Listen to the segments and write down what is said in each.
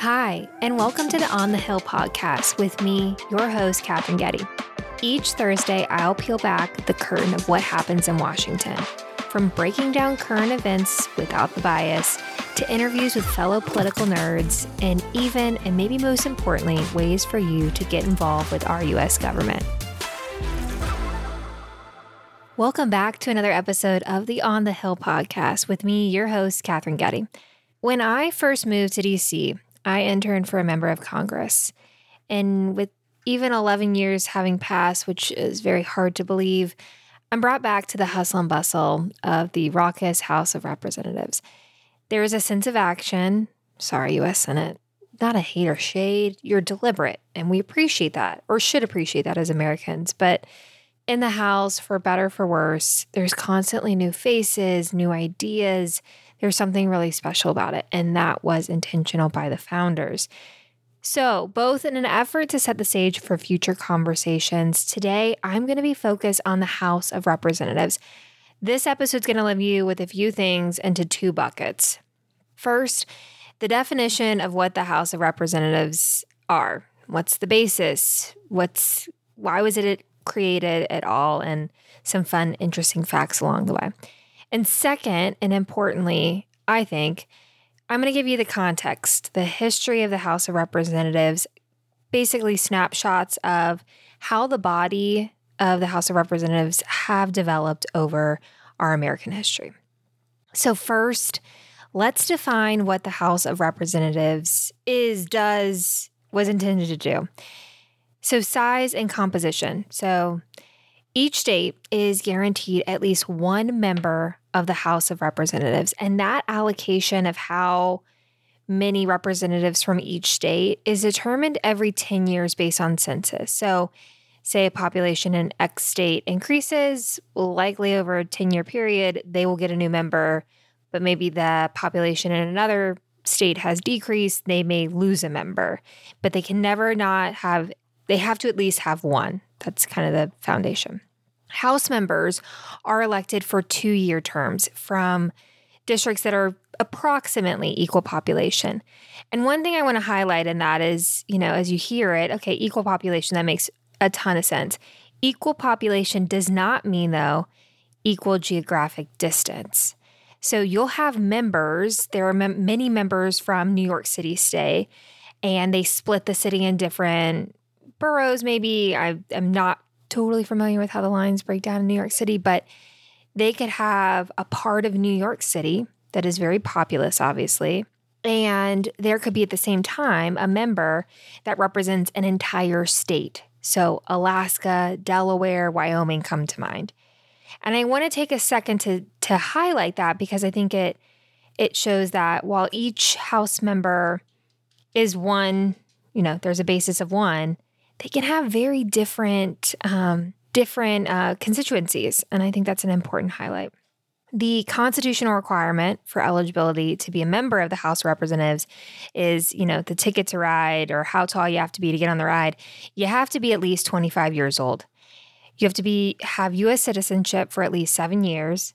Hi, and welcome to the On the Hill podcast with me, your host, Katherine Getty. Each Thursday, I'll peel back the curtain of what happens in Washington, from breaking down current events without the bias to interviews with fellow political nerds, and even, and maybe most importantly, ways for you to get involved with our U.S. government. Welcome back to another episode of the On the Hill podcast with me, your host, Katherine Getty. When I first moved to DC, I interned for a member of Congress. And with even 11 years having passed, which is very hard to believe, I'm brought back to the hustle and bustle of the raucous House of Representatives. There is a sense of action. Sorry, US Senate. Not a hate or shade. You're deliberate, and we appreciate that, or should appreciate that as Americans. But in the House, for better or for worse, there's constantly new faces, new ideas. There's something really special about it, and that was intentional by the founders. So, both in an effort to set the stage for future conversations, today I'm going to be focused on the House of Representatives. This episode's going to leave you with a few things into two buckets. First, the definition of what the House of Representatives are. What's the basis? What's why was it created at all and some fun interesting facts along the way. And second, and importantly, I think, I'm going to give you the context, the history of the House of Representatives, basically snapshots of how the body of the House of Representatives have developed over our American history. So, first, let's define what the House of Representatives is, does, was intended to do. So, size and composition. So, each state is guaranteed at least one member of the House of Representatives, and that allocation of how many representatives from each state is determined every 10 years based on census. So, say a population in X state increases, likely over a 10 year period, they will get a new member, but maybe the population in another state has decreased, they may lose a member, but they can never not have, they have to at least have one. That's kind of the foundation. House members are elected for two year terms from districts that are approximately equal population. And one thing I want to highlight in that is, you know, as you hear it, okay, equal population, that makes a ton of sense. Equal population does not mean, though, equal geographic distance. So you'll have members, there are mem- many members from New York City stay, and they split the city in different boroughs, maybe. I am not totally familiar with how the lines break down in New York City, but they could have a part of New York City that is very populous, obviously. And there could be at the same time a member that represents an entire state. So Alaska, Delaware, Wyoming come to mind. And I want to take a second to to highlight that because I think it it shows that while each house member is one, you know, there's a basis of one, they can have very different um, different uh, constituencies, and I think that's an important highlight. The constitutional requirement for eligibility to be a member of the House of Representatives is, you know, the ticket to ride or how tall you have to be to get on the ride. You have to be at least 25 years old. You have to be have US citizenship for at least 7 years,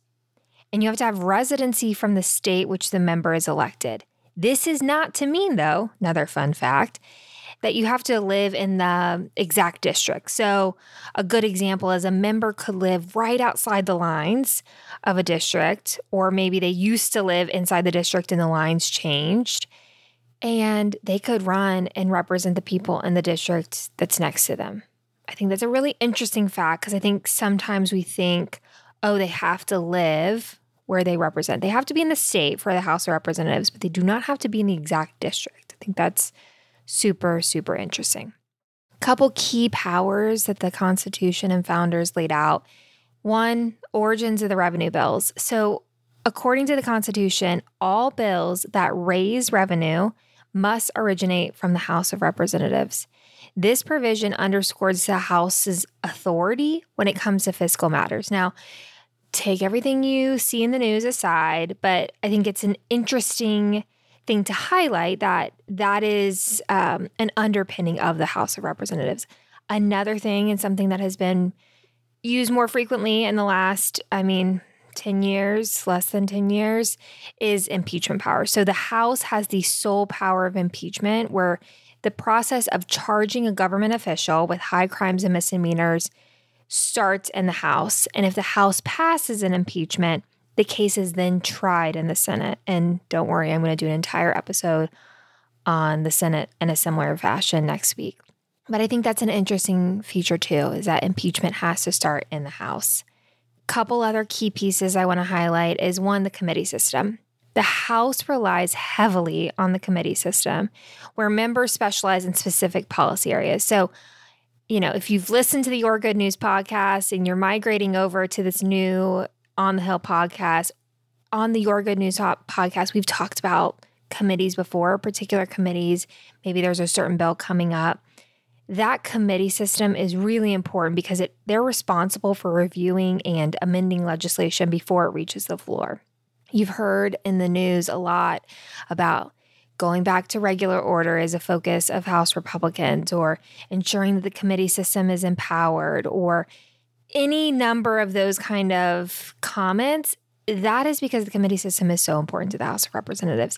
and you have to have residency from the state which the member is elected. This is not to mean though, another fun fact, that you have to live in the exact district. So, a good example is a member could live right outside the lines of a district, or maybe they used to live inside the district and the lines changed. And they could run and represent the people in the district that's next to them. I think that's a really interesting fact because I think sometimes we think, oh, they have to live where they represent. They have to be in the state for the House of Representatives, but they do not have to be in the exact district. I think that's super, super interesting. Couple key powers that the Constitution and founders laid out. One, origins of the revenue bills. So, according to the Constitution, all bills that raise revenue must originate from the House of Representatives. This provision underscores the House's authority when it comes to fiscal matters. Now, take everything you see in the news aside, but I think it's an interesting thing to highlight that that is um, an underpinning of the House of Representatives. Another thing, and something that has been used more frequently in the last, I mean, 10 years, less than 10 years, is impeachment power. So the House has the sole power of impeachment, where the process of charging a government official with high crimes and misdemeanors starts in the House. And if the House passes an impeachment, the case is then tried in the Senate. And don't worry, I'm going to do an entire episode on the Senate in a similar fashion next week. But I think that's an interesting feature too, is that impeachment has to start in the House. Couple other key pieces I want to highlight is one, the committee system. The House relies heavily on the committee system, where members specialize in specific policy areas. So, you know, if you've listened to the Your Good News podcast and you're migrating over to this new On the Hill podcast, on the Your Good News podcast, we've talked about committees before, particular committees. Maybe there's a certain bill coming up that committee system is really important because it, they're responsible for reviewing and amending legislation before it reaches the floor. You've heard in the news a lot about going back to regular order as a focus of House Republicans or ensuring that the committee system is empowered or any number of those kind of comments. That is because the committee system is so important to the House of Representatives.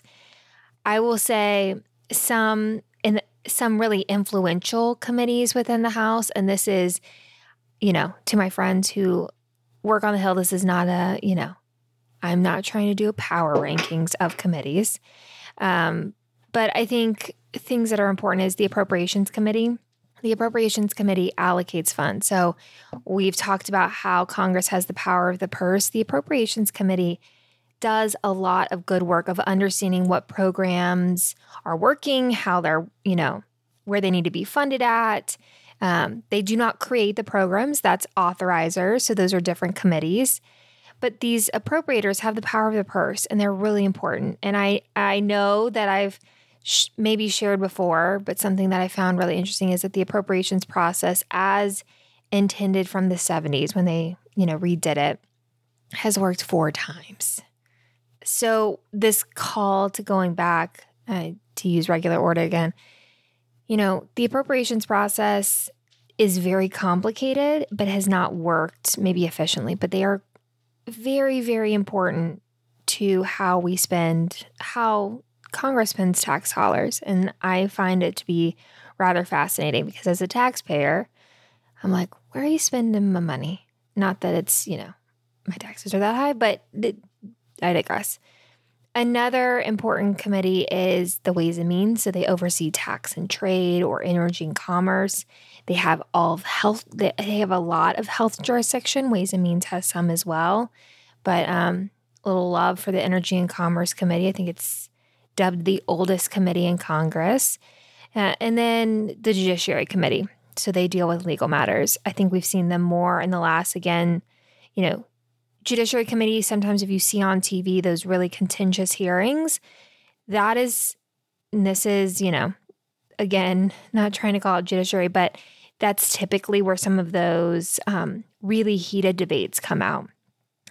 I will say some in some really influential committees within the House. And this is, you know, to my friends who work on the Hill, this is not a, you know, I'm not trying to do power rankings of committees. Um, but I think things that are important is the Appropriations Committee. The Appropriations Committee allocates funds. So we've talked about how Congress has the power of the purse. The Appropriations Committee does a lot of good work of understanding what programs are working, how they're, you know, where they need to be funded at. Um, they do not create the programs, that's authorizers. So those are different committees. But these appropriators have the power of the purse and they're really important. And I, I know that I've sh- maybe shared before, but something that I found really interesting is that the appropriations process, as intended from the 70s when they, you know, redid it, has worked four times. So, this call to going back uh, to use regular order again, you know, the appropriations process is very complicated, but has not worked maybe efficiently, but they are very, very important to how we spend, how Congress spends tax dollars. And I find it to be rather fascinating because as a taxpayer, I'm like, where are you spending my money? Not that it's, you know, my taxes are that high, but I digress. Another important committee is the Ways and Means. So they oversee tax and trade or energy and commerce. They have all of health, they have a lot of health jurisdiction. Ways and Means has some as well. But um, a little love for the Energy and Commerce Committee. I think it's dubbed the oldest committee in Congress. Uh, and then the Judiciary Committee. So they deal with legal matters. I think we've seen them more in the last, again, you know, Judiciary Committee, sometimes if you see on TV those really contentious hearings, that is, this is, you know, again, not trying to call it judiciary, but that's typically where some of those um, really heated debates come out.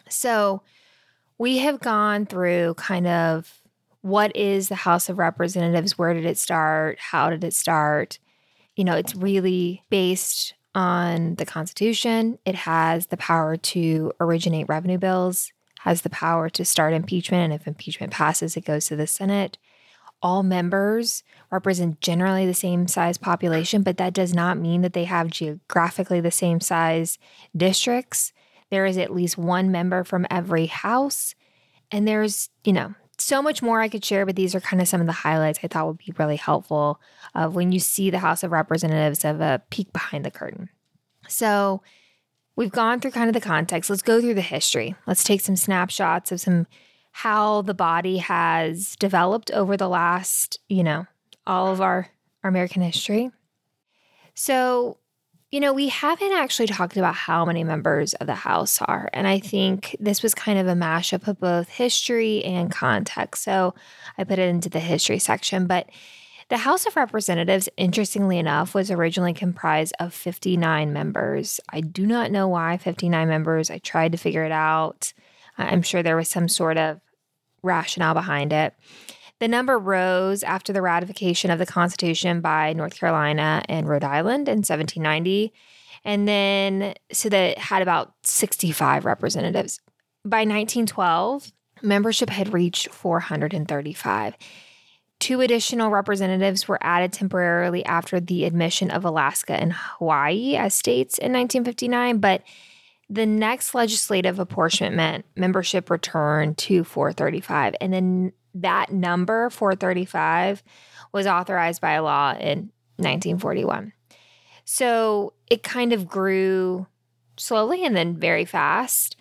So we have gone through kind of what is the House of Representatives? Where did it start? How did it start? You know, it's really based on the Constitution. It has the power to originate revenue bills, has the power to start impeachment. And if impeachment passes, it goes to the Senate. All members represent generally the same size population, but that does not mean that they have geographically the same size districts. There is at least one member from every house. And there's, you know, so much more I could share, but these are kind of some of the highlights I thought would be really helpful of when you see the House of Representatives of a peek behind the curtain. So we've gone through kind of the context. Let's go through the history. Let's take some snapshots of some how the body has developed over the last, you know, all of our, our American history. So you know, we haven't actually talked about how many members of the House are. And I think this was kind of a mashup of both history and context. So I put it into the history section. But the House of Representatives, interestingly enough, was originally comprised of 59 members. I do not know why 59 members. I tried to figure it out. I'm sure there was some sort of rationale behind it. The number rose after the ratification of the Constitution by North Carolina and Rhode Island in 1790. And then, so that it had about 65 representatives. by 1912, membership had reached 435. Two additional representatives were added temporarily after the admission of Alaska and Hawaii as states in 1959, but the next legislative apportionment membership returned to 435. And then that number, 435, was authorized by law in 1941. So it kind of grew slowly and then very fast.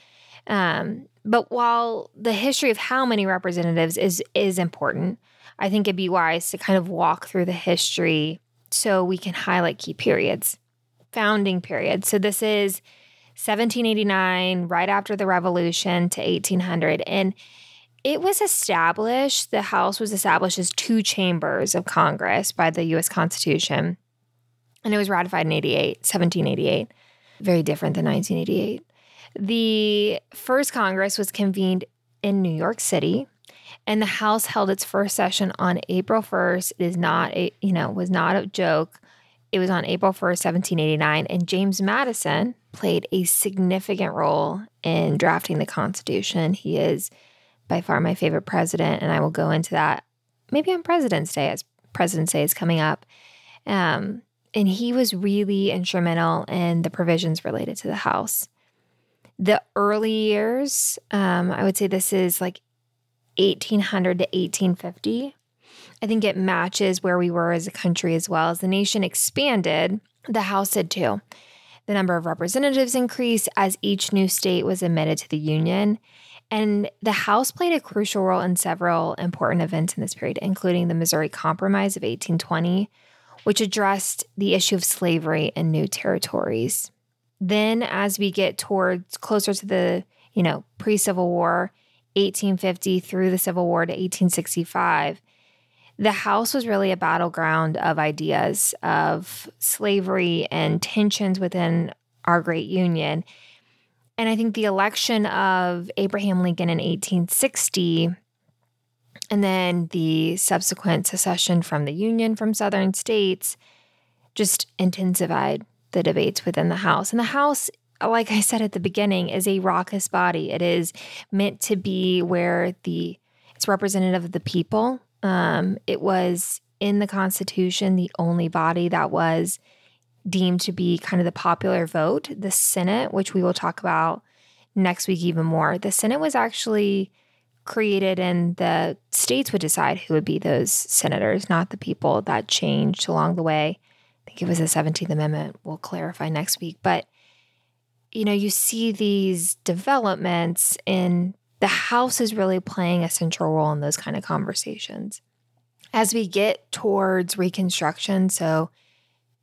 Um, but while the history of how many representatives is is important, I think it'd be wise to kind of walk through the history so we can highlight key periods, founding periods. So this is 1789, right after the Revolution to 1800. And it was established, the House was established as two chambers of Congress by the US Constitution. And it was ratified in 88, 1788. Very different than 1988. The first Congress was convened in New York City and the House held its first session on April 1st. It is not a, you know, was not a joke. It was on April 1st, 1789, and James Madison played a significant role in drafting the Constitution. He is by far my favorite president, and I will go into that maybe on President's Day as President's Day is coming up. Um, and he was really instrumental in the provisions related to the House. The early years, um, I would say this is like 1800 to 1850. I think it matches where we were as a country as well. As the nation expanded, the House did too. The number of representatives increased as each new state was admitted to the Union. And the House played a crucial role in several important events in this period, including the Missouri Compromise of 1820, which addressed the issue of slavery in new territories. Then, as we get towards closer to the, you know, pre Civil War, 1850 through the Civil War to 1865, the House was really a battleground of ideas of slavery and tensions within our great union. And I think the election of Abraham Lincoln in 1860 and then the subsequent secession from the Union from Southern states just intensified the debates within the House. And the House like I said at the beginning, is a raucous body. It is meant to be where the it's representative of the people. Um, it was in the Constitution the only body that was deemed to be kind of the popular vote. The Senate, which we will talk about next week even more, the Senate was actually created and the states would decide who would be those senators, not the people that changed along the way. I think it was the 17th Amendment. We'll clarify next week. But you know, you see these developments and the house is really playing a central role in those kind of conversations. As we get towards Reconstruction, so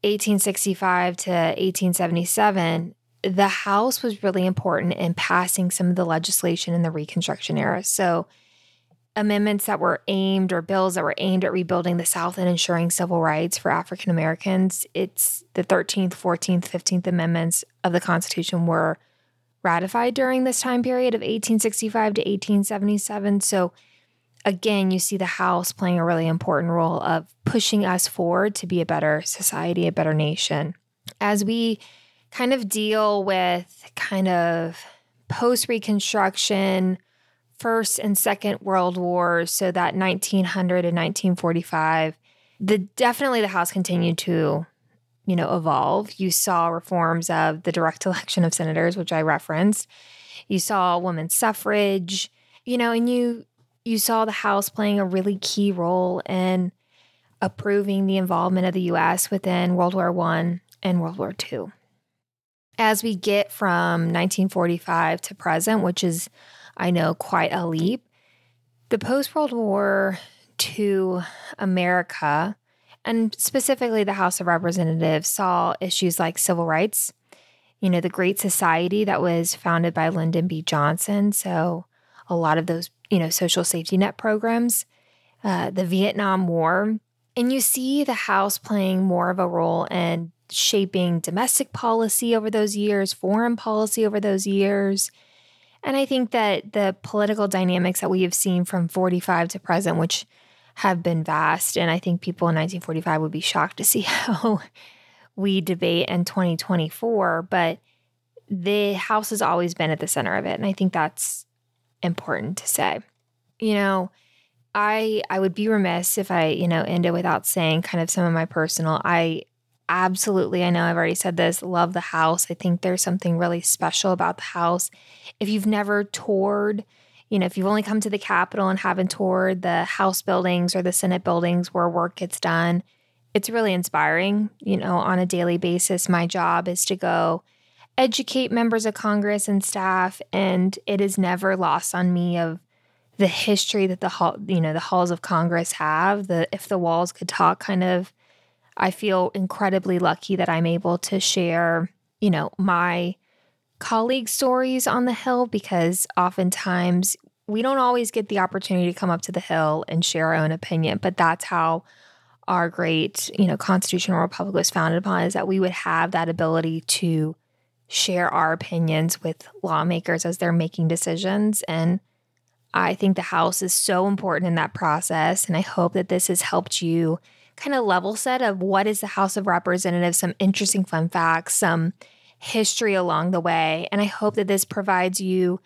1865 to 1877, the House was really important in passing some of the legislation in the Reconstruction era. So, amendments that were aimed or bills that were aimed at rebuilding the South and ensuring civil rights for African Americans. It's the 13th, 14th, 15th Amendments of the Constitution were ratified during this time period of 1865 to 1877. So, again, you see the House playing a really important role of pushing us forward to be a better society, a better nation. As we kind of deal with kind of post Reconstruction, First and Second World Wars, so that 1900 and 1945, the definitely the House continued to, you know, evolve. You saw reforms of the direct election of senators, which I referenced. You saw women's suffrage, you know, and you you saw the House playing a really key role in approving the involvement of the US within World War I and World War II. As we get from 1945 to present, which is I know, quite a leap. The post World War II America, and specifically the House of Representatives, saw issues like civil rights, you know, the Great Society that was founded by Lyndon B. Johnson. So, a lot of those, you know, social safety net programs, uh, the Vietnam War. And you see the House playing more of a role in shaping domestic policy over those years, foreign policy over those years. And I think that the political dynamics that we have seen from 45 to present, which have been vast, and I think people in 1945 would be shocked to see how we debate in 2024, but the House has always been at the center of it. And I think that's important to say. You know, I I would be remiss if I, you know, ended without saying kind of some of my personal. I absolutely, I know I've already said this, love the house. I think there's something really special about the house. If you've never toured, you know, if you've only come to the Capitol and haven't toured the House buildings or the Senate buildings where work gets done, it's really inspiring. You know, on a daily basis, my job is to go educate members of Congress and staff, and it is never lost on me of the history that the hall, you know, the halls of Congress have. The if the walls could talk, kind of. I feel incredibly lucky that I'm able to share, you know, my colleague stories on the Hill because oftentimes we don't always get the opportunity to come up to the Hill and share our own opinion, but that's how our great, you know, constitutional republic was founded upon is that we would have that ability to share our opinions with lawmakers as they're making decisions and I think the house is so important in that process and I hope that this has helped you kind of level set of what is the House of Representatives, some interesting fun facts, some history along the way. And I hope that this provides you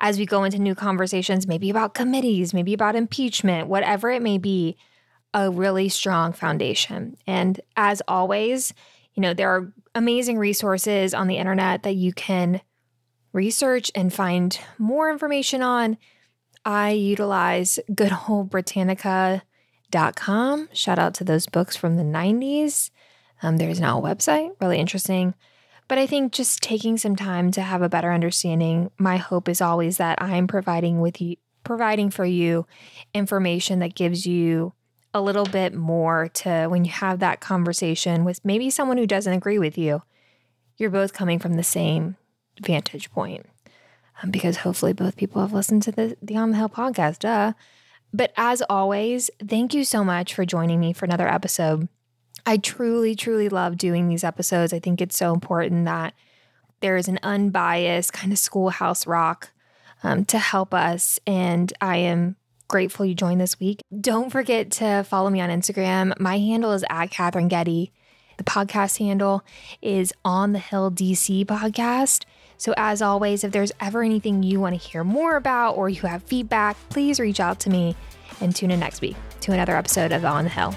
as we go into new conversations, maybe about committees, maybe about impeachment, whatever it may be, a really strong foundation. And as always, you know, there are amazing resources on the internet that you can research and find more information on. I utilize good old Britannica.com. Shout out to those books from the 90s. Um, there's now a website, really interesting. But I think just taking some time to have a better understanding, my hope is always that I'm providing with you providing for you information that gives you a little bit more to when you have that conversation with maybe someone who doesn't agree with you. You're both coming from the same vantage point. Um, because hopefully both people have listened to the, the On the Hill podcast, duh. But as always, thank you so much for joining me for another episode. I truly, truly love doing these episodes. I think it's so important that there is an unbiased kind of schoolhouse rock um, to help us. And I am grateful you joined this week. Don't forget to follow me on Instagram. My handle is at Katherine Getty. The podcast handle is On the Hill DC Podcast. So, as always, if there's ever anything you want to hear more about or you have feedback, please reach out to me and tune in next week to another episode of On the Hill.